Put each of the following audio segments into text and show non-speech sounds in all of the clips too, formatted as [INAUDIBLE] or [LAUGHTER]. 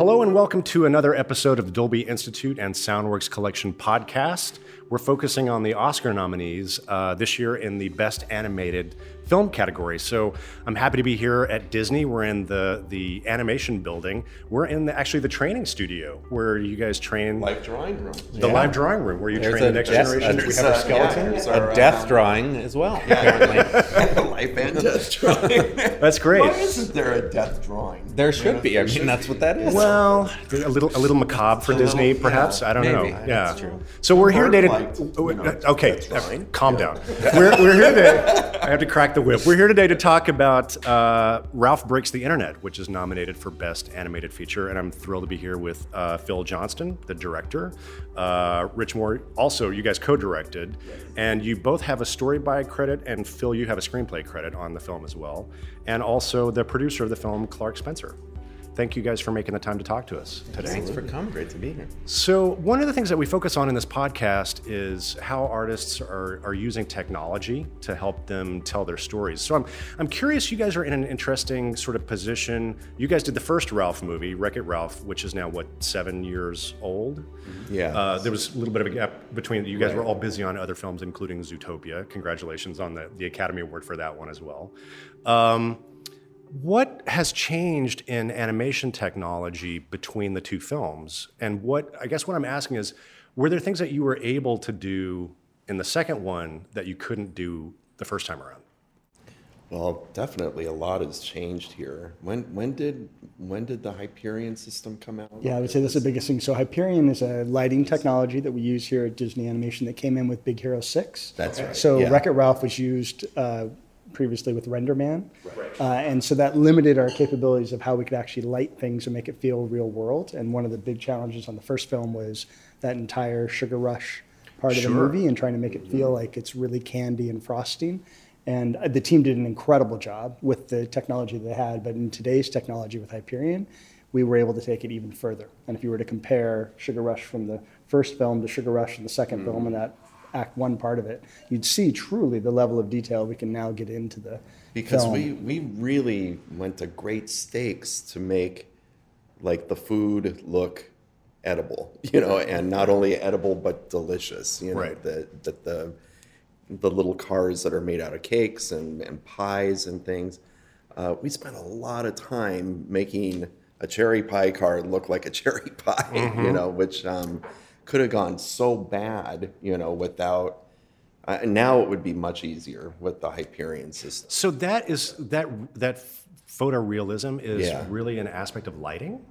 Hello and welcome to another episode of the Dolby Institute and Soundworks Collection podcast. We're focusing on the Oscar nominees uh, this year in the Best Animated Film category. So I'm happy to be here at Disney. We're in the the animation building. We're in the, actually the training studio where you guys train live drawing room. the Yeah. live drawing room where you There's train the next death- generation. a- we have our skeleton. yeah, here's a our, death um, drawing as well. apparently. [LAUGHS] life and [LAUGHS] death drawing. That's great. Why isn't there a death drawing? There should be. I mean, that's what that is. Well, a little a little macabre for A little- Disney, yeah, perhaps. I don't maybe. know. That's Yeah, true. So we're here today. Bert To, you know, okay, that's fine. calm down. We're, we're here today. [LAUGHS] I have to crack the whip. We're here today to talk about uh, Ralph Breaks the Internet, which is nominated for Best Animated Feature, and I'm thrilled to be here with uh, Phil Johnston, the director. Uh, Rich Moore, also you guys co-directed, and you both have a story by credit, and Phil, you have a screenplay credit on the film as well, and also the producer of the film, Clark Spencer. Thank you guys for making the time to talk to us today. Thanks for coming. Great to be here. So, one of the things that we focus on in this podcast is how artists are, are using technology to help them tell their stories. So, I'm, I'm curious, you guys are in an interesting sort of position. You guys did the first Ralph movie, Wreck It Ralph, which is now, what, seven years old? Yeah. Uh, there was a little bit of a gap between you guys were all busy on other films, including Zootopia. Congratulations on the, the Academy Award for that one as well. Um, what has changed in animation technology between the two films? And what I guess what I'm asking is, were there things that you were able to do in the second one that you couldn't do the first time around? well, definitely a lot has changed here. When when did when did the Hyperion system come out? Yeah, I would say that's the biggest thing. So Hyperion is a lighting technology that we use here at Disney Animation that came in with Big Hero 6. That's right, So yeah. Wreck-It Ralph was used uh, previously with RenderMan. Uh, and so that limited our capabilities of how we could actually light things and make it feel real world. And one of the big challenges on the first film was that entire Sugar Rush part of the movie and trying to make it feel like it's really candy and frosting. And uh, the team did an incredible job with the technology they had. But in today's technology with Hyperion, we were able to take it even further. And if you were to compare Sugar Rush from the first film to Sugar Rush from the 2nd film and that act one part of it, you'd see truly the level of detail we can now get into the because film. we we really went to great stakes to make like the food look edible, you know, and not only edible but delicious. You know, Right. that that the the little cars that are made out of cakes and, and pies and things. Uh, we spent a lot of time making a cherry pie car look like a [LAUGHS] cherry pie, you know, which um, could have gone so bad, you know, without. Uh, now it would be much easier with the Hyperion system. So that is that that photorealism is Yeah. really an aspect of lighting.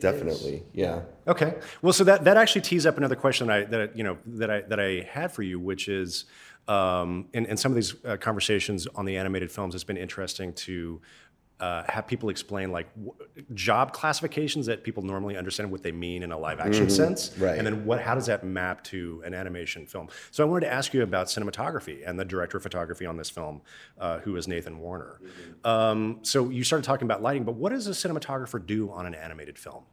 Definitely, yeah. Okay. Well, so that, that actually tees up another question that I, that you know that I that I had for you, which is um, in, in some of these uh, conversations on the animated films, it's been interesting to uh, have people explain like w- job classifications that people normally understand what they mean in a live action sense, right. And then what how does that map to an animation film? So I wanted to ask you about cinematography and the director of photography on this film, uh, who is Nathan Warner. Um, so you started talking about lighting, but what does a cinematographer do on an animated film?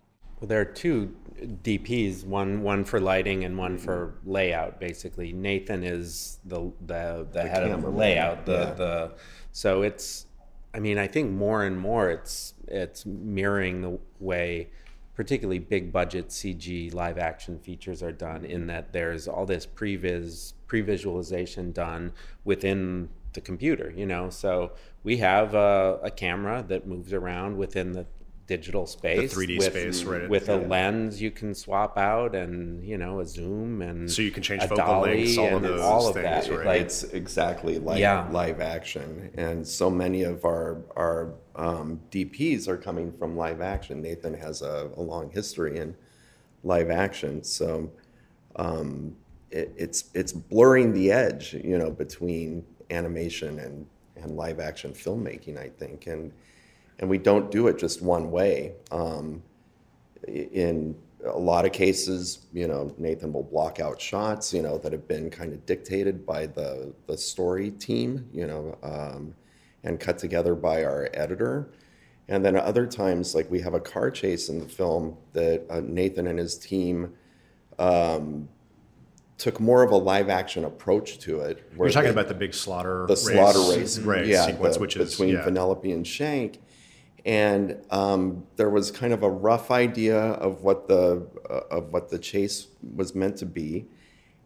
Well, there are two DPs, one one for lighting and one for layout. Basically, Nathan is the the, the, head of the layout. The yeah. the so it's. I mean, I think more and more it's it's mirroring the way, particularly big budget CG live action features are done. In that there's all this previs pre-visualization done within the computer. You know, so we have a, a camera that moves around within the digital space 3D with- space, right. with a lens you can swap out and you know a zoom and So you can change focal dolly lengths, all of and those all of things, that right? like it's exactly like Yeah. live action, and so many of our our um, DPs are coming from live action. Nathan has a, a long history in live action, so um, it, it's it's blurring the edge, you know, between animation and and live action filmmaking. I think, and and we don't do it just one way. Um, in a lot of cases, you know, Nathan will block out shots, you know, that have been kind of dictated by the the story team, you know, um, and cut together by our editor. And then other times, like we have a car chase in the film that uh, Nathan and his team um, took more of a live action approach to it. You're talking they- about the big slaughter the race, slaughter race, right, yeah, sequence, the- which is between yeah. Vanellope and Shank, and um, there was kind of a rough idea of what the uh, of what the chase was meant to be,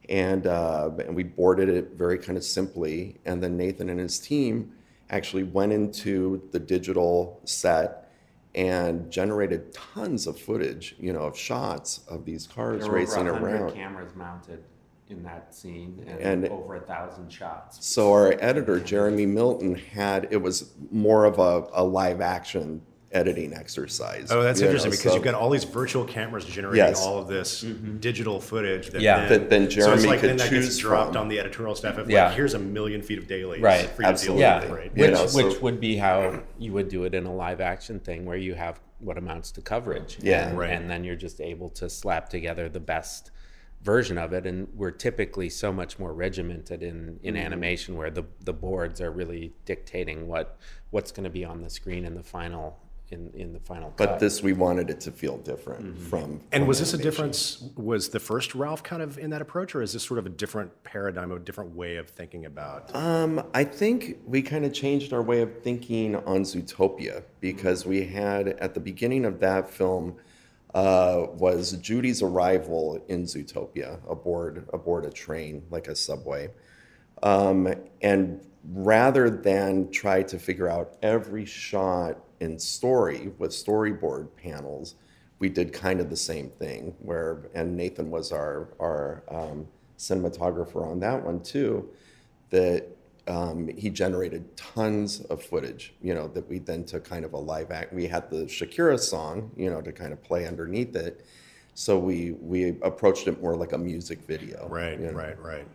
and uh, and we boarded it very kind of simply. And then Nathan and his team actually went into the digital set and generated tons of footage, you know, of shots of these cars racing over 100 around. cameras mounted in that scene and, And- over a thousand shots. So our editor Jeremy Milton had it was more of a, a live action editing exercise. Oh, that's you know, interesting because so- you've got all these virtual cameras generating Yes. all of this mm-hmm. digital footage. That Yeah. then, That then so it's Jeremy like could then that gets choose dropped from. on the editorial staff of Yeah. like, here's a million feet of dailies Right. for you Absolutely. to Yeah, with, right? You which know, so- which would be how you would do it in a live action thing, where you have what amounts to coverage. Yeah. and, Right. and then you're just able to slap together the best version of it. And we're typically so much more regimented in in Mm-hmm. animation, where the the boards are really dictating what what's going to be on the screen in the final in in the final. But cut. this we wanted it to feel different Mm-hmm. from. And from was this a difference? Was the first Ralph kind of in that approach, or is this sort of a different paradigm, a different way of thinking about? Um, I think we kind of changed our way of thinking on Zootopia because we had at the beginning of that film uh, was Judy's arrival in Zootopia aboard aboard a train like a subway, um, and rather than try to figure out every shot in story with storyboard panels, we did kind of the same thing. Where and Nathan was our our um, cinematographer on that one too. That um, he generated tons of footage, you know, that we then took kind of a live act. We had the Shakira song, you know, to kind of play underneath it. So we we approached it more like a music video. Right, you know. right, right.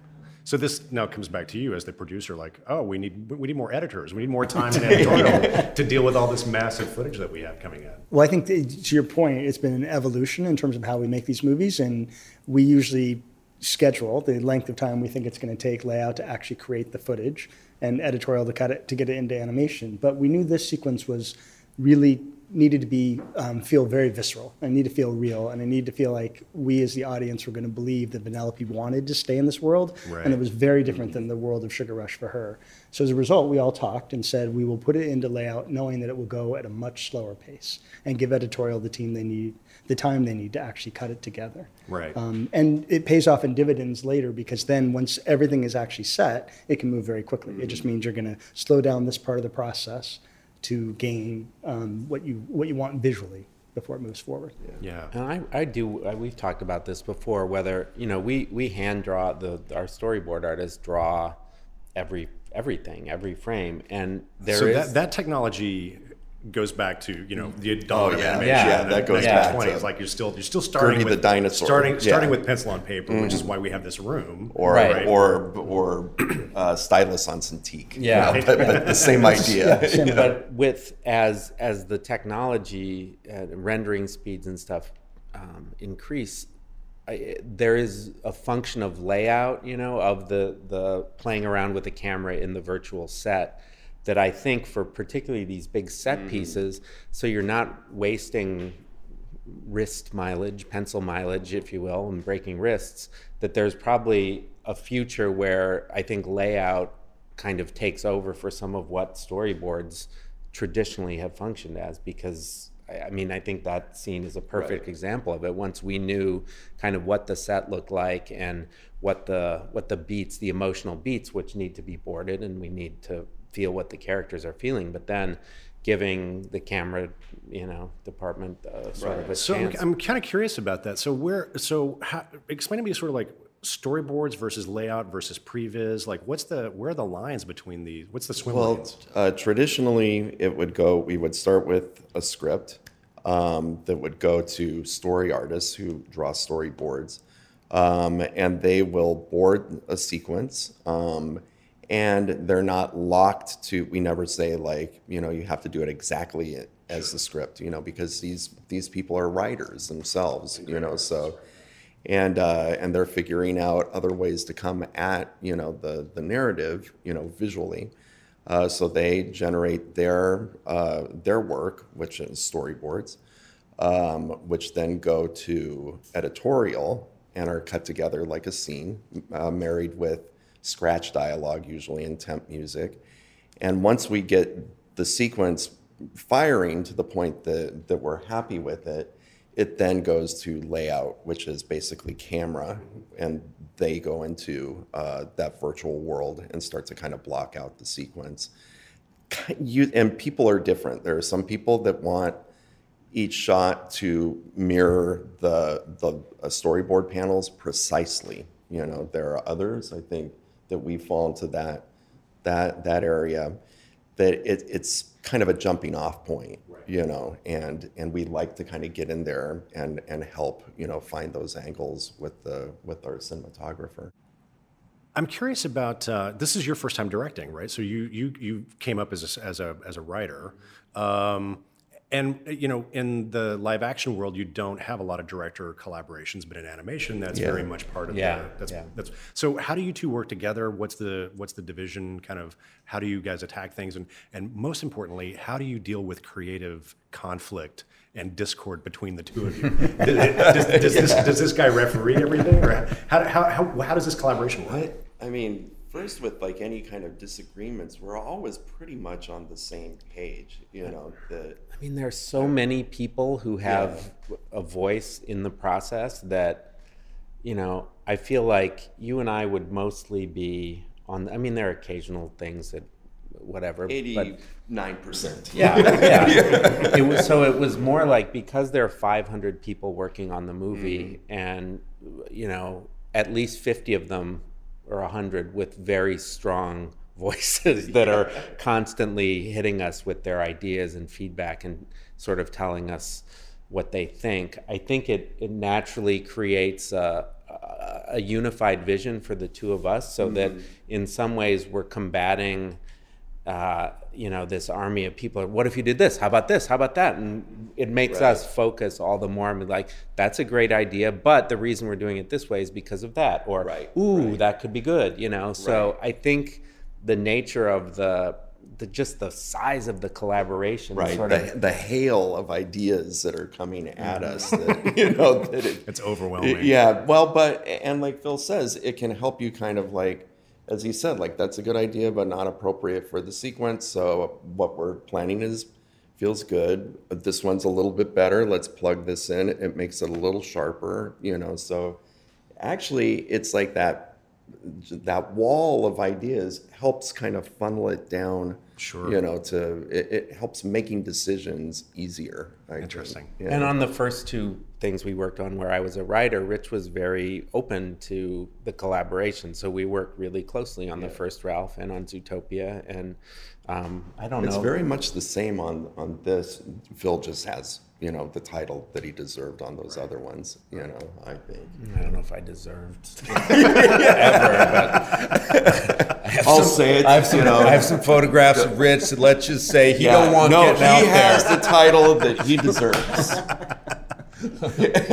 So this now comes back to you as the producer. Like, oh, we need we need more editors. We need more time in [LAUGHS] editorial to deal with all this massive footage that we have coming in. Well, I think that, to your point, it's been an evolution in terms of how we make these movies, and we usually schedule the length of time we think it's going to take layout to actually create the footage and editorial to cut it to get it into animation. But we knew this sequence was really needed to be um, feel very visceral I need to feel real and I need to feel like we as the audience were going to believe that Vanellope wanted to stay in this world Right. and it was very different than the world of Sugar Rush for her. So as a result, we all talked and said we will put it into layout knowing that it will go at a much slower pace and give editorial the team they need, the time they need to actually cut it together. Right. Um, and it pays off in dividends later because then once everything is actually set, it can move very quickly. It just means you're going to slow down this part of the process to gain um, what you what you want visually before it moves forward. Yeah. And I, I do. I, we've talked about this before. Whether you know, we we hand draw the our storyboard artists draw every everything, every frame, and there is so that, that technology goes back to you know the dawn Oh, of yeah. animation. Yeah, in that goes 1920s. back to Like you're still you're still starting Gertie the dinosaur. starting Yeah. starting with pencil on paper, which is why we have this room. Or Right. or or uh, stylus on Cintiq. you Yeah. know, but, but the same idea. Same [LAUGHS] but with as as the technology uh, rendering speeds and stuff um, increase I, there is a function of layout you know of the the playing around with the camera in the virtual set that i think for particularly these big set mm-hmm. pieces so you're not wasting wrist mileage, pencil mileage, if you will, and breaking wrists, that there's probably a future where I think layout kind of takes over for some of what storyboards traditionally have functioned as because I mean, I think that scene is a perfect example of it. Once we knew kind of what the set looked like and what the what the beats, the emotional beats, which need to be boarded, and we need to feel what the characters are feeling. But then, giving the camera, you know, department uh, sort of a So I'm. I'm kind of curious about that. So where so how, explain to me sort of like storyboards versus layout versus previs. Like what's the where are the lines between these? What's the swim Well, lanes? uh, traditionally, it would go. We would start with a script um, that would go to story artists who draw storyboards, um, and they will board a sequence. Um, and they're not locked to. We never say like you know you have to do it exactly as the script. You know because these these people are writers themselves. You know so and uh, and they're figuring out other ways to come at you know the the narrative you know visually. Uh, so they generate their uh, their work, which is storyboards, um, which then go to editorial and are cut together like a scene, uh, married with scratch dialogue, usually in temp music. And once we get the sequence firing to the point that, that we're happy with it, it then goes to layout, which is basically camera, and they go into uh, that virtual world and start to kind of block out the sequence. You, and people are different. There are some people that want each shot to mirror the the uh, storyboard panels precisely. You know, there are others I think that we fall into that that that area that it, it's kind of a jumping off point right. you know and and we like to kind of get in there and and help you know find those angles with the with our cinematographer I'm curious about uh, this is your first time directing, right? So you you you came up as a, as a as a writer. Um, and uh, you know, in the live action world, you don't have a lot of director collaborations, but in animation, that's yeah. very much part of yeah. the. That's, yeah. that's so. How do you two work together? What's the what's the division? Kind of how do you guys attack things? And and most importantly, how do you deal with creative conflict and discord between the two of you? [LAUGHS] does, does, does, this, does this guy referee everything, or how, how, how, how does this collaboration work? I mean, first with like any kind of disagreements we're always pretty much on the same page you know that i mean there are so many people who have yeah. a voice in the process that you know i feel like you and i would mostly be on i mean there are occasional things that whatever 89% yeah [LAUGHS] yeah it was so it was more like because there are 500 people working on the movie mm. and you know at least 50 of them or 100 with very strong [LAUGHS] voices that are constantly hitting us with their ideas and feedback and sort of telling us what they think. I think it, it naturally creates a, a unified vision for the two of us so mm-hmm. that in some ways we're combating uh, you know this army of people what if you did this how about this how about that and it makes right. us focus all the more and be like that's a great idea but the reason we're doing it this way is because of that or right. ooh right. that could be good you know so i think the nature of the the just the size of the collaboration right sort the, of, the hail of ideas that are coming at us that, [LAUGHS] you know that it, it's overwhelming yeah well but and like phil says it can help you kind of like as he said, like that's a good idea, but not appropriate for the sequence. So what we're planning is feels good. This one's a little bit better. Let's plug this in. It makes it a little sharper, you know. So actually, it's like that that wall of ideas helps kind of funnel it down. Sure. You know, to it, it helps making decisions easier. I Interesting. Yeah. And on the first two things we worked on where I was a writer, Rich was very open to the collaboration. So we worked really closely on yeah. the first Ralph and on Zootopia. And um, I don't it's know. It's very much the same on on this. Phil just has you know the title that he deserved on those other ones. You know, I think. I don't know if I deserved [LAUGHS] [LAUGHS] ever, but I'll some, say it. I have some, you know, I have some photographs of Rich that let's just say he yeah, don't want no, getting out there. he has the title that he [LAUGHS] deserves.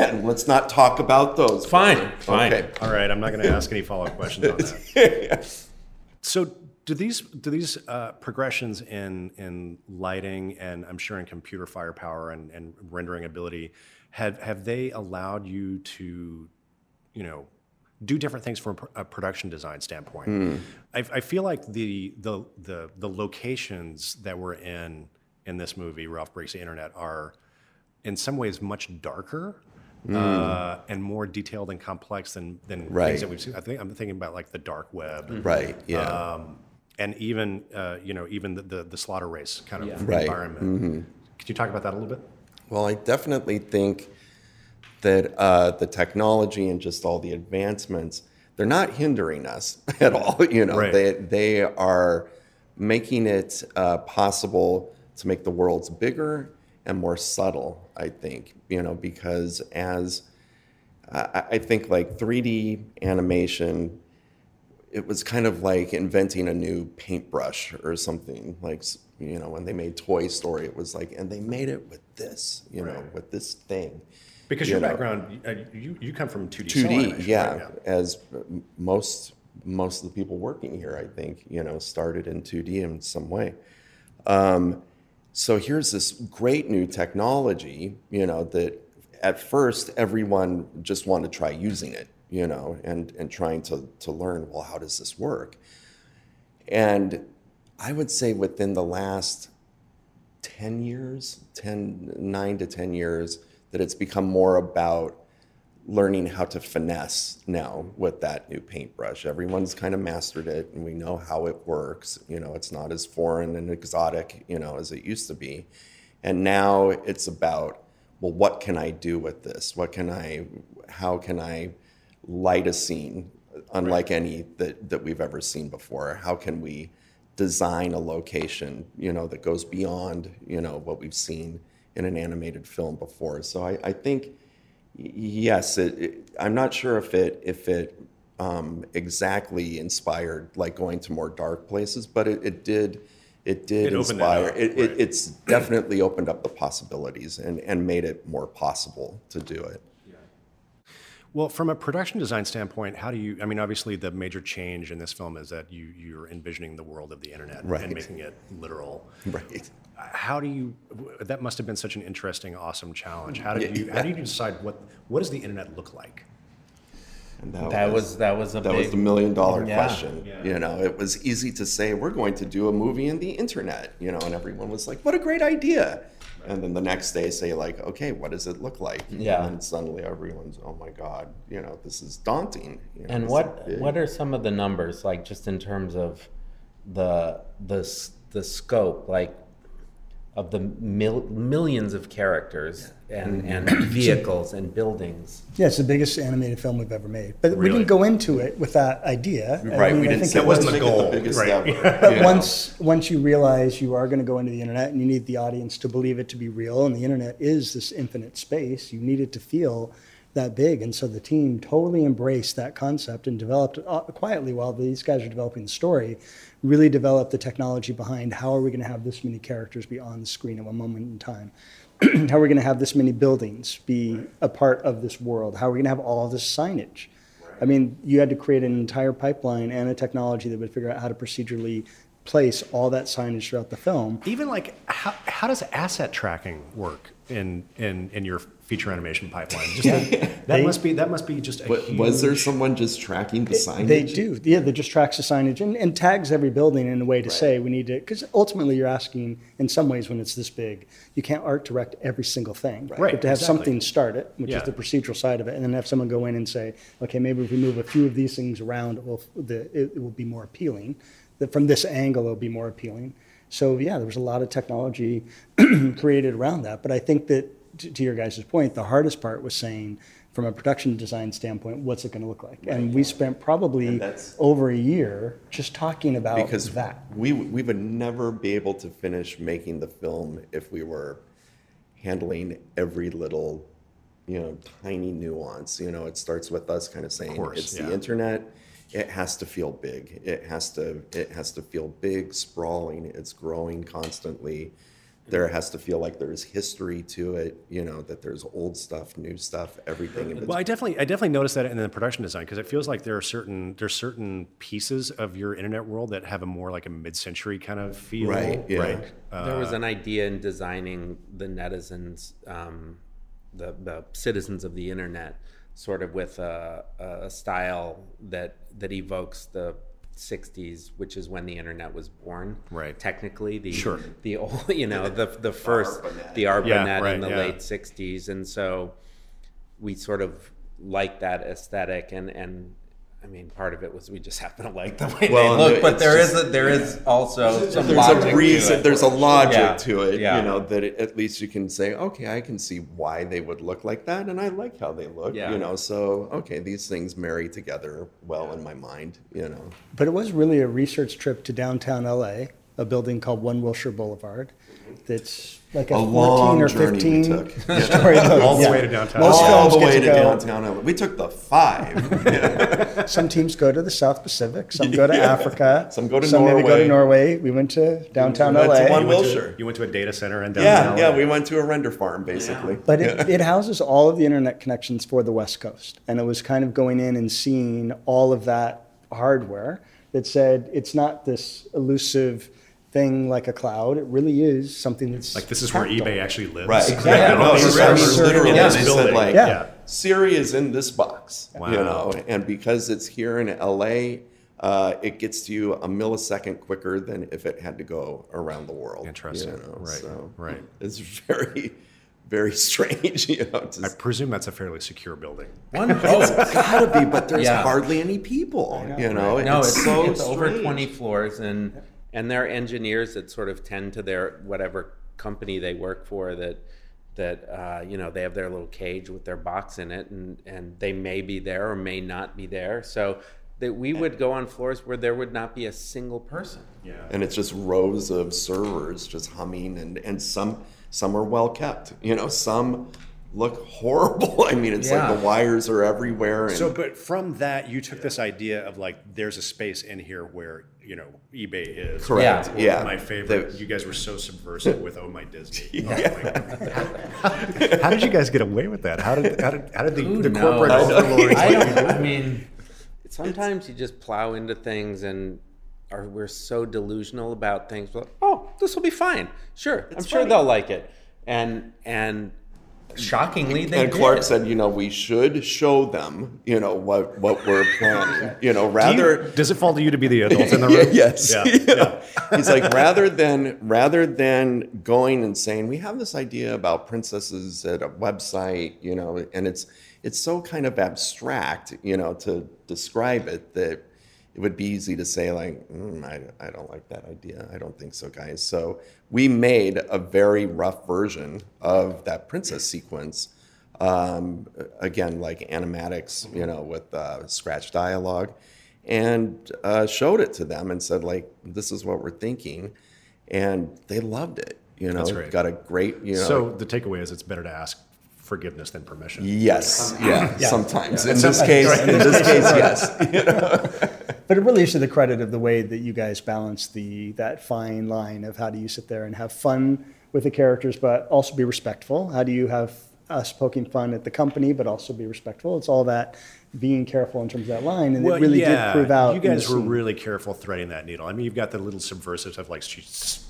and let's not talk about those. Fine, fine. Okay. All right, I'm not going to ask any follow-up questions on that. So do these do these uh, progressions in in lighting and I'm sure in computer firepower and, and rendering ability have have they allowed you to you know do different things from a production design standpoint? Mm. I, I, feel like the, the the the locations that we're in in this movie, Ralph Breaks the Internet, are in some ways much darker Mm. Uh, and more detailed and complex than than right. things that we've seen. I think I'm thinking about like the dark web, right? Yeah. Um, and even uh, you know even the, the, the slaughter race kind of yeah. right. environment. Mm-hmm. Can you talk about that a little bit? Well, I definitely think that uh, the technology and just all the advancements they're not hindering us [LAUGHS] at all. You know, right. they they are making it uh, possible to make the worlds bigger and more subtle. I think you know because as I, I think like 3D animation it was kind of like inventing a new paintbrush or something like you know when they made toy story it was like and they made it with this you right. know with this thing because you your know. background uh, you, you come from 2d 2d yeah, right? yeah, as most most of the people working here i think you know started in 2d in some way um, so here's this great new technology you know that at first everyone just wanted to try using it you know, and, and trying to, to learn, well, how does this work? And I would say within the last 10 years, 10, 9 to 10 years, that it's become more about learning how to finesse now with that new paintbrush. Everyone's kind of mastered it and we know how it works. You know, it's not as foreign and exotic, you know, as it used to be. And now it's about, well, what can I do with this? What can I, how can I light a scene unlike any that, that we've ever seen before? How can we design a location, you know, that goes beyond, you know, what we've seen in an animated film before? So I, I think, yes, it, it, I'm not sure if it, if it um, exactly inspired like going to more dark places, but it, it did, it did It inspire. up, it, right. it, it's definitely opened up the possibilities and, and made it more possible to do it. Well, from a production design standpoint, how do you? I mean, obviously, the major change in this film is that you you're envisioning the world of the internet Right. and making it literal. Right. How do you? That must have been such an interesting, awesome challenge. How did you? How do you decide what what does the internet look like? And That was that was a That big, was the million dollar Yeah. question. You know, it was easy to say, we're going to do a movie in the internet, you know, and everyone was like, what a great idea. And then the next day say like, okay, what does it look like? Yeah. And suddenly everyone's, oh my God, you know, this is daunting. You know, And this what is big. what are some of the numbers like just in terms of the the the scope like of the mil- millions of characters and mm-hmm. and [CLEARS THROAT] vehicles and buildings? Yeah, it's the biggest animated film we've ever made. But we didn't go into it with that idea. I Right, mean, we didn't think say wasn't let's the make it goal, biggest right. ever. [LAUGHS] But you know? once once you realize you are going to go into the internet and you need the audience to believe it to be real, and the internet is this infinite space, you need it to feel that big. And so the team totally embraced that concept and developed uh, quietly while these guys are developing the story. Really developed the technology behind how are we going to have this many characters be on the screen at one moment in time. [CLEARS THROAT] how are we going to have this many buildings be a part of this world? How are we going to have all this signage? I mean, you had to create an entire pipeline and a technology that would figure out how to procedurally place all that signage throughout the film. Even like how, how does asset tracking work in in in your feature animation pipeline? Just that, that They- must be that must be just a Wa- was there someone just tracking the signage? They do, yeah. They just tracks the signage and, and tags every building in a way to say we need to, because ultimately you're asking, in some ways, when it's this big, you can't art direct every single thing. You Right, have to have exactly. something start it, which Yeah. is the procedural side of it, and then have someone go in and say, okay, maybe if we move a few of these things around, it will, the, it, it will be more appealing. That from this angle, it'll be more appealing. So yeah, there was a lot of technology [CLEARS THROAT] created around that. But I think that, to, to your guys' point, the hardest part was saying, from a production design standpoint, what's it going to look like? And we spent probably over a year just talking about because that. we we would never be able to finish making the film if we were handling every little you know tiny nuance you know it starts with us kind of saying course, it's yeah. the internet it has to feel big it has to it has to feel big sprawling it's growing constantly there has to feel like there's history to it you know that there's old stuff new stuff everything Well, I definitely, I definitely noticed that in the production design because it feels like there are certain, there's certain pieces of your internet world that have a more like a mid-century kind of feel, Right, yeah. right? there was an idea in designing the netizens, um, the the citizens of the internet, sort of with a, a style that that evokes the 60s, which is when the internet was born. Right. Technically, the Sure. the old, [LAUGHS] you know, the the first ARPANET. the ARPANET Yeah, right, in the yeah. late 60s, and so we sort of like that aesthetic and and. I mean, part of it was we just happen to like the way Well, they look, but it's there is just- a, there is also some there's logic a to reason it. there's a logic Yeah, to it yeah. you know that it, at least you can say okay i can see why they would look like that and i like how they look Yeah. you know so okay these things marry together well in my mind you know But it was really a research trip to downtown LA, a building called One Wilshire Boulevard. That's like a, A 14 long or journey we 15 took. [LAUGHS] story. All the Yeah. way to downtown. Most all films the get way to to go- downtown LA. we took the five [LAUGHS] Some teams go to the South Pacific, some go to Africa, [LAUGHS] Some go to some maybe go Norway. to Norway. We went to downtown went to LA. one You went to- you went to a data center and yeah downtown. yeah we went to a render farm basically But it, it houses all of the internet connections for the West Coast. And it was kind of going in and seeing all of that hardware that said it's not this elusive thing like a cloud. It really is something that's Like this is where eBay early actually lives. Right. Exactly. Yeah. No, This you is remember literally Yeah. they said like Yeah. yeah. Siri is in this box, Wow. you know, and because it's here in LA, uh, it gets to you a millisecond quicker than if it had to go around the world. you Interesting. know, Right, So right. It's very, very [LAUGHS] strange. You know, to I presume that's a fairly secure building. One, oh, gotta be, but there's Yeah. hardly any people. You know, no, it's, it's, so it's over 20 floors, and and they're engineers that sort of tend to their whatever company they work for that that uh, you know they have their little cage with their box in it, and and they may be there or may not be there. So that we would go on floors where there would not be a single person. Yeah. and it's just rows of servers just humming and and some some are well kept you know some look horrible [LAUGHS] i mean it's Yeah. like the wires are everywhere and So, but from that, you took this idea of like, there's a space in here where you know eBay is. correct Yeah. Yeah, My favorite. The- you guys were so subversive with "Oh My Disney." [LAUGHS] Oh, my- [LAUGHS] how did you guys get away with that? How did how did how did the, Who the knows? corporate overlords? I let you don't. do I mean, sometimes you just plow into things and are we're so delusional about things. We're like, oh, this will be fine. Sure, I'm sure they'll like it. And and shockingly, they and Clark did. said, you know, we should show them, you know, what what we're planning. You know, Do you- rather does it fall to you to be the adult in the [LAUGHS] room? yes. [LAUGHS] Yeah. Yeah. He's like rather than rather than going and saying we have this idea about princesses at a website, you know, and it's it's so kind of abstract, you know, to describe it that it would be easy to say like mm, I, I don't like that idea. I don't think so, guys. So we made a very rough version of that princess sequence. Um, again, like animatics, you know, with uh, scratch dialogue and uh, showed it to them and said like this is what we're thinking and they loved it you know That's great. got a great you know So the takeaway is it's better to ask forgiveness than permission. yes yeah, sometimes in this case right. in this case yes [LAUGHS] But it really is to the credit of the way that you guys balance the that fine line of how do you sit there and have fun with the characters, but also be respectful. How do you have us poking fun at the company, but also be respectful? It's all that being careful in terms of that line, and it really did prove out. You guys were scene. really careful threading that needle. I mean, you've got the little subversive stuff like she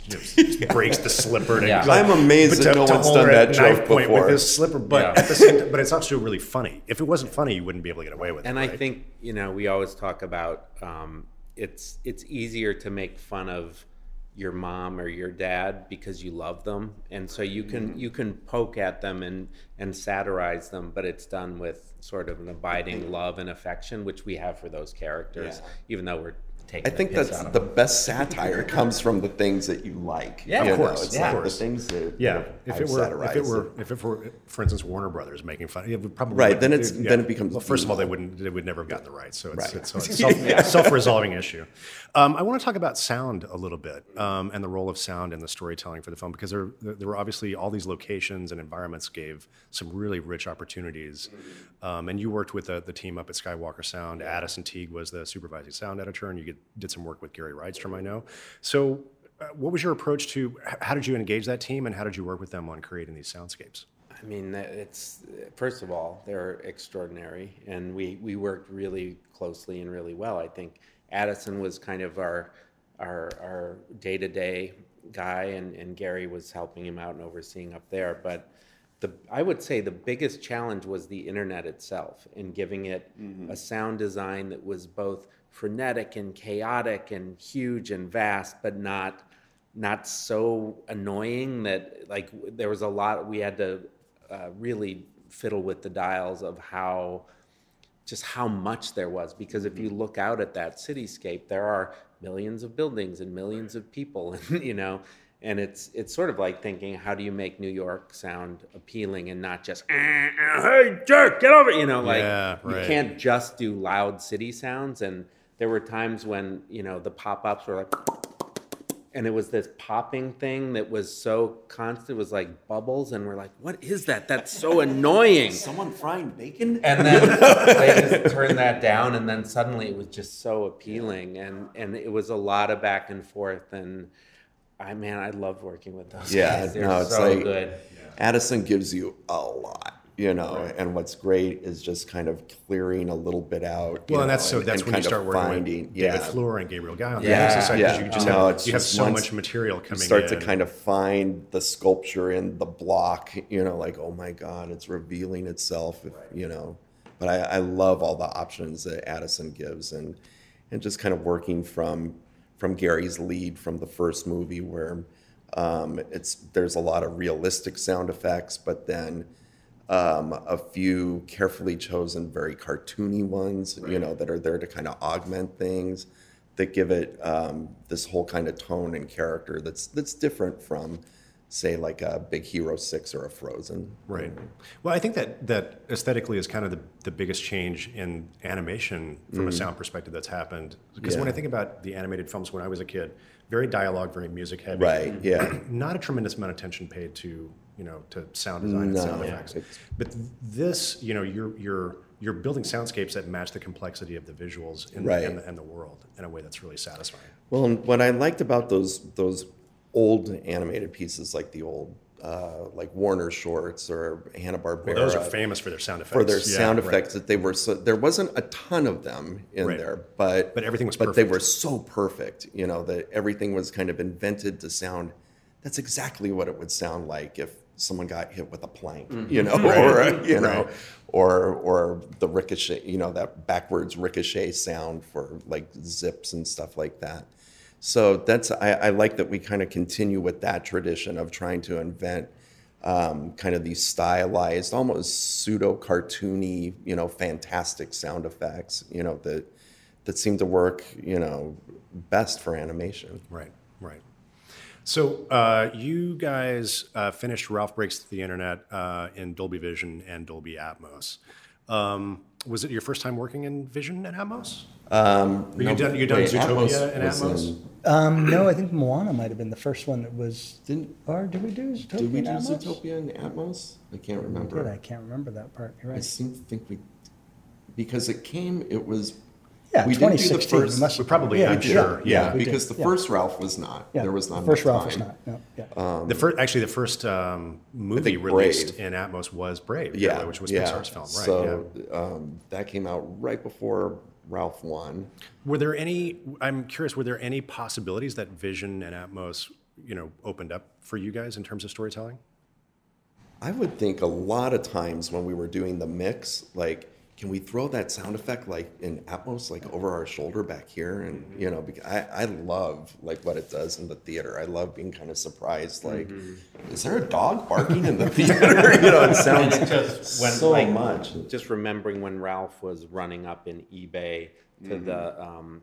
you know, [LAUGHS] breaks the slipper. And Yeah. like, I'm amazed but that to- no to one's done that joke knife point before. with his slipper. But Yeah. at the same time, but it's also really funny. If it wasn't funny, you wouldn't be able to get away with it. And I right? think you know we always talk about um, it's it's easier to make fun of your mom or your dad because you love them, and so you can Mm-hmm. you can poke at them and and satirize them, but it's done with sort of an abiding love and affection, which we have for those characters, Yeah. even though we're taking. I think the piss that's out of the them. best satire comes from the things that you like. Yeah, of you know? course, It's of like course. the things that Yeah, that if it were, if satirized it were, if it were, for instance, Warner Brothers making fun, it would probably Right, then wouldn't- it's- then it becomes Well, first of all, they wouldn't, they would never have gotten the rights, so it's, Right. it's, so [LAUGHS] it's self, self-resolving issue. Um, I want to talk about sound a little bit um, and the role of sound in the storytelling for the film because there, there were obviously all these locations and environments gave some really rich opportunities, um, and you worked with the, the team up at Skywalker Sound. Addison Teague was the supervising sound editor, and you get, did some work with Gary Rydstrom, I know. So, uh, what was your approach to how did you engage that team, and how did you work with them on creating these soundscapes? I mean, it's first of all, they're extraordinary, and we we worked really closely and really well. I think Addison was kind of our our our day to day guy, and and Gary was helping him out and overseeing up there. But the I would say the biggest challenge was the internet itself and giving it a sound design that was both frenetic and chaotic and huge and vast, but not not so annoying that like there was a lot we had to uh, really fiddle with the dials of how just how much there was. Because if you look out at that cityscape there are millions of buildings and millions of people [LAUGHS] and you know and it's it's sort of like thinking how do you make New York sound appealing and not just "Eh, eh, hey jerk get over you know like Yeah, you can't just do loud city sounds and there were times when you know the pop-ups were like and it was this popping thing that was so constant it was like bubbles and we're like what is that? That's so annoying. [LAUGHS] Someone frying bacon. and then [LAUGHS] they just turned that down and then suddenly it was just so appealing and and it was a lot of back and forth and i man i love working with those Yeah, guys. They're no, it's so like good. Addison gives you a lot, you know, and what's great is just kind of clearing a little bit out. you Well, and know, that's so that's when you start working finding, with yeah, David Fluhr and Gabriel Guy on the Yeah, because yeah. you just No, have, you have so much material coming in. you start in. to kind of find the sculpture in the block, you know, like, oh my God, it's revealing itself, you know. But I, I love all the options that Addison gives. And, and just kind of working from from Gary's lead from the first movie where um, it's there's a lot of realistic sound effects, but then um, a few carefully chosen, very cartoony ones, you know, that are there to kind of augment things that give it um, this whole kind of tone and character that's that's different from say like a big hero six or a frozen Right. Well, I think that that aesthetically is kind of the, the biggest change in animation from a sound perspective that's happened. Because when I think about the animated films when I was a kid, very dialogue, very music heavy. right yeah [CLEARS THROAT] Not a tremendous amount of attention paid to you know to sound design and sound No, effects. But this, you know, you're you're you're building soundscapes that match the complexity of the visuals in Right. the, and, the, and the world in a way that's really satisfying. Well, and what I liked about those those old animated pieces, like the old uh, like Warner shorts or Hanna Barbera, Well, those are famous for their sound effects. for their Yeah, sound right. effects. That they were so there wasn't a ton of them in Right. there, but But everything was but they were so perfect. You know that everything was kind of invented to sound. That's exactly what it would sound like if someone got hit with a plank, you know, [LAUGHS] or uh, you know, Right. or or the ricochet, you know, that backwards ricochet sound for like zips and stuff like that. So that's I, I like that we kind of continue with that tradition of trying to invent um, kind of these stylized, almost pseudo cartoony, you know, fantastic sound effects, you know, that that seem to work, you know, best for animation. Right, right. So uh, you guys uh, finished Ralph Breaks the Internet uh, in Dolby Vision and Dolby Atmos. Um, was it your first time working in Vision and Atmos? Um, Or you done you done wait, Zootopia and Atmos? in- Um, no, I think Moana might have been the first one that was. Didn't- or did we do Zootopia did we do Atmos? Zootopia and Atmos? I can't remember. Did I can't remember that part. You're I seem to think we, because it came, it was. Yeah, we didn't do the first- we must we probably- yeah, I'm we sure, did. yeah, we did, because the yeah. first Ralph was not. Yeah, There was not. first enough Ralph was not. No, yeah. the first, actually, the first um, movie released Brave. in Atmos was Brave, Yeah, which was yeah. Pixar's film, right? So yeah. um, that came out right before Ralph one. Were there any? I'm curious. Were there any possibilities that Vision and Atmos, you know, opened up for you guys in terms of storytelling? I would think a lot of times when we were doing the mix, like, can we throw that sound effect like in Atmos, like over our shoulder back here? And you know, because I, I love like what it does in the theater. I love being kind of surprised. Like, is there a dog barking in the [LAUGHS] theater? [LAUGHS] you know, it sounds it just when so like, much. Just remembering when Ralph was running up in eBay to Mm-hmm. the um,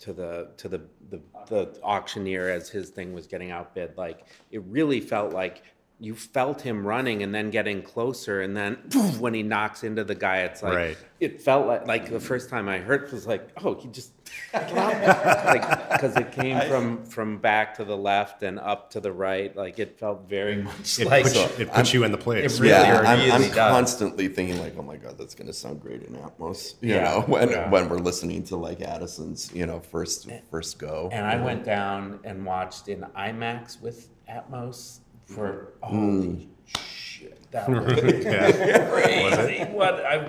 to the to the, the the auctioneer as his thing was getting outbid, like it really felt like you felt him running and then getting closer, and then when he knocks into the guy, it's like Right. it felt like like the first time I heard it was like, oh, he just [LAUGHS] like because it came from from back to the left and up to the right, like it felt very much It like puts, it puts you in the place. it really yeah, I'm, I'm constantly thinking like, oh my god, that's going to sound great in Atmos. You Yeah, know, when yeah. when we're listening to like Addison's, you know, first first go. And I went down and watched in IMAX with Atmos for Mm. holy shit, that [LAUGHS] was Yeah. crazy. [LAUGHS] What I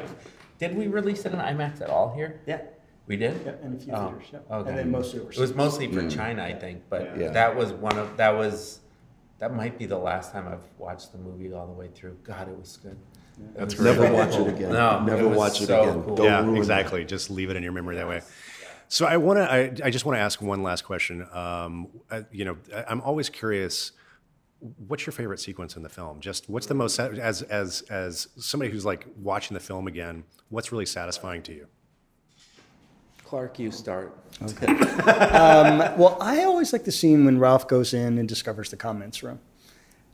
did we release it in IMAX at all here? Yeah. We did. Yeah, in a few Oh, theaters. Yep. okay. And then mostly It was mostly for China, I think, but that was one of that was that might be the last time I've watched the movie all the way through. God, it was good. It That's was great. Never so watch cool. it again. No, Never it was watch it so again. cool. Don't yeah, ruin exactly. Just leave it in your memory that way. So I want to. I, I just want to ask one last question. Um, uh, you know, I- I'm always curious. What's your favorite sequence in the film? Just what's the most as as as somebody who's like watching the film again? What's really satisfying to you? Clark, you start. Okay. [LAUGHS] Um, well, I always like the scene when Ralph goes in and discovers the comments room.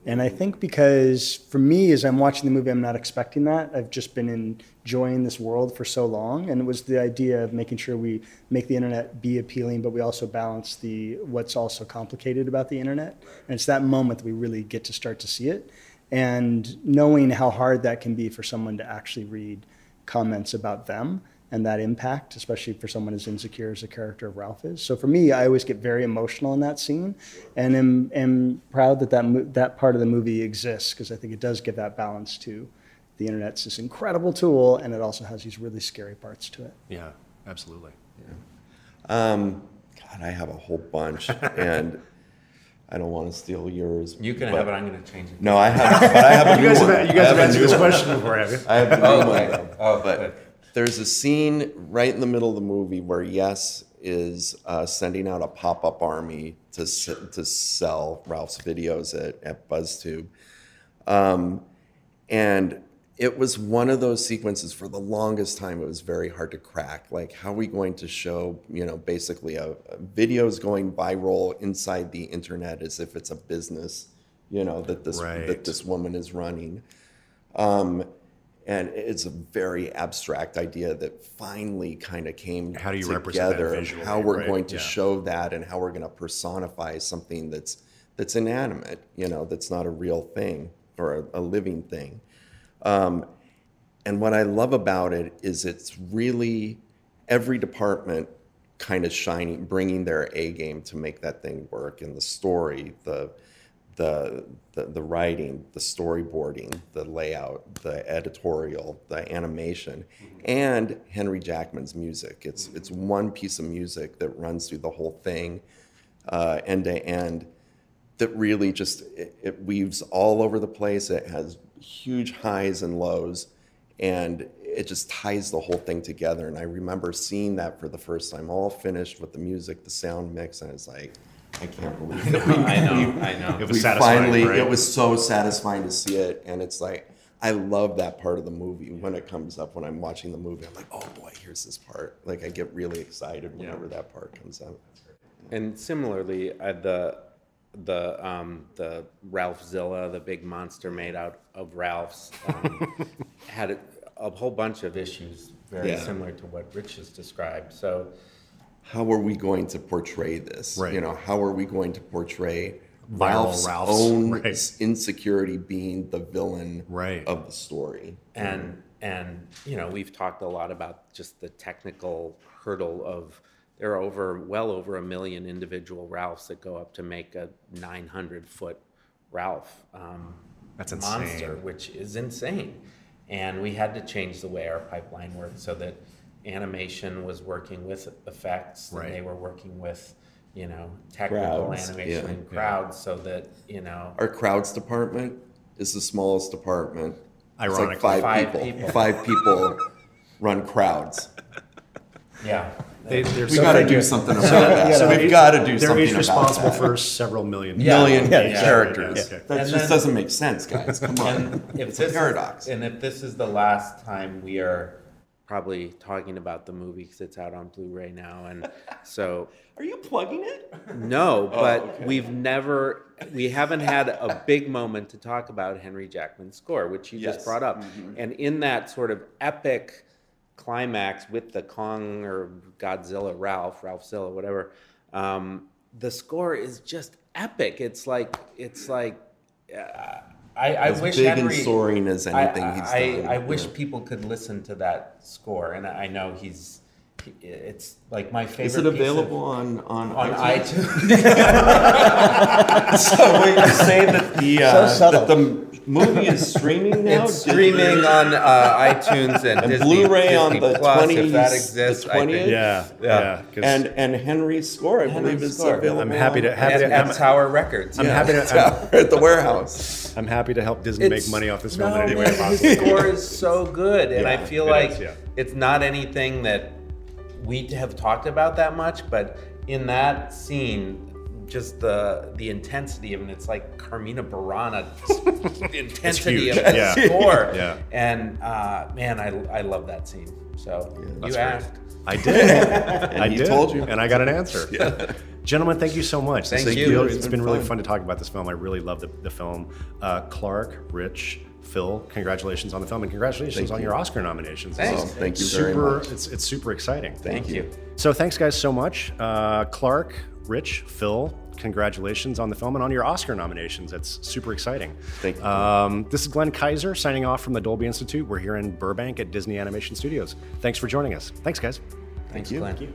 And I think because for me, as I'm watching the movie, I'm not expecting that. I've just been enjoying this world for so long, and it was the idea of making sure we make the internet be appealing, but we also balance the what's also complicated about the internet. And it's that moment that we really get to start to see it, and knowing how hard that can be for someone to actually read comments about them and that impact, especially for someone as insecure as the character of Ralph is. So for me, I always get very emotional in that scene, and am, am proud that that, mo- that part of the movie exists because I think it does give that balance to the internet's this incredible tool, and it also has these really scary parts to it. Yeah, absolutely. Yeah. Um, God, I have a whole bunch, [LAUGHS] and I don't want to steal yours. You can have it. I'm going to change it. No, I have. But I have a You new guys one. have, you guys have have answered this question before, have you? I have the new Oh, one. okay. though. Oh, but good. There's a scene right in the middle of the movie where Yesss is uh, sending out a pop-up army to to sell Ralph's videos at, at BuzzTube, um, and it was one of those sequences for the longest time. It was very hard to crack. Like, how are we going to show you know basically a, a videos going viral inside the internet as if it's a business, you know that this Right. that this woman is running. Um, and it's a very abstract idea that finally kind of came How do you together visually, how we're right? going to Yeah. show that and how we're going to personify something that's that's inanimate you know that's not a real thing or a, a living thing um, and what i love about it is it's really every department kind of shining bringing their a game to make that thing work in the story the the, the the writing, the storyboarding, the layout, the editorial, the animation, and Henry Jackman's music. It's it's one piece of music that runs through the whole thing, uh, end to end. That really just it, it weaves all over the place. It has huge highs and lows, and it just ties the whole thing together. And I remember seeing that for the first time, all finished with the music, the sound mix, and it's like, I can't believe [LAUGHS] it. I know, I know. It was we satisfying, finally right? it was so satisfying to see it and it's like i love that part of the movie when it comes up when i'm watching the movie i'm like oh boy here's this part like i get really excited whenever that part comes up And similarly, uh, the the um, the Ralph Zilla, the big monster made out of Ralph's, um, [LAUGHS] had a, a whole bunch of issues very Yeah. similar to what Rich has described. So how are we going to portray this Right. you know how are we going to portray Viral ralph's, Ralph's, own right. insecurity being the villain Right. of the story and and you know we've talked a lot about just the technical hurdle of there are over well over a million individual Ralphs that go up to make a 900 foot Ralph um, That's monster, insane. which is insane. And we had to change the way our pipeline worked so that animation was working with effects, Right. and they were working with you know technical Crowds, animation yeah. and crowds, so that you know our crowds department is the smallest department it's Ironically. like five, Five people. people. five people run crowds yeah. They, they're we so got to do something about So, that. yeah, So we've got to do something. They're something each about responsible for several million. Yeah. million Yeah. characters. Yeah. That And just then- doesn't make sense, guys. [LAUGHS] Come on, And if it's this a paradox. and if this is the last time we are probably talking about the movie because it's out on Blu-ray now, and [LAUGHS] so Are you plugging it? no, [LAUGHS] but okay. we've never, we haven't had a big moment to talk about Henry Jackman's score, which you Yes. just brought up, and in that sort of epic climax with the Kong or Godzilla Ralph, Ralph Zilla, whatever, um, the score is just epic. It's like it's like. Uh, I, I As wish big Henry, and soaring as anything I, he's I, done. I wish Yeah. people could listen to that score, and I know he's. He- It's like my favorite. Is it piece of- available on on, on iTunes? iTunes? [LAUGHS] so wait, you say that the uh, subtle. that the movie is streaming now? it's streaming on uh, iTunes and, and Disney, Blu-ray on the Plus, twenty if that exists. I think. Yeah, yeah. 'cause And and Henry's score, I Henry's believe, is score. available. I'm happy to on- happy At, to. at I'm, Tower Records. I'm yeah. happy to. [LAUGHS] I'm, at the warehouse. I'm happy to help Disney make money off this film no, in any way possible. His score is so good, and I feel it like is, yeah. it's not anything that we have talked about that much, but in that scene, just the the intensity of it, it's like Carmina Burana [LAUGHS] the intensity of the yeah. score. [LAUGHS] Yeah. And uh, man, I I love that scene. So That's you great. asked. I did. [LAUGHS] I did. told you. and I got an answer. Gentlemen, thank you so much. This Thank is- you. It's It's been, been really fun. fun to talk about this film. I really love the, the film. Uh, Clark, Rich, Phil, congratulations on the film and congratulations Thank on you. your Oscar nominations. Thanks. It's Oh, thank you super, very much. It's, it's super exciting. Thank you. So thanks, guys, so much. Uh, Clark, Rich, Phil, congratulations on the film and on your Oscar nominations. That's super exciting. Thank you. Um, this is Glenn Kiser signing off from the Dolby Institute. We're here in Burbank at Disney Animation Studios. Thanks for joining us. Thanks, guys. Thanks, you. Glenn. Thank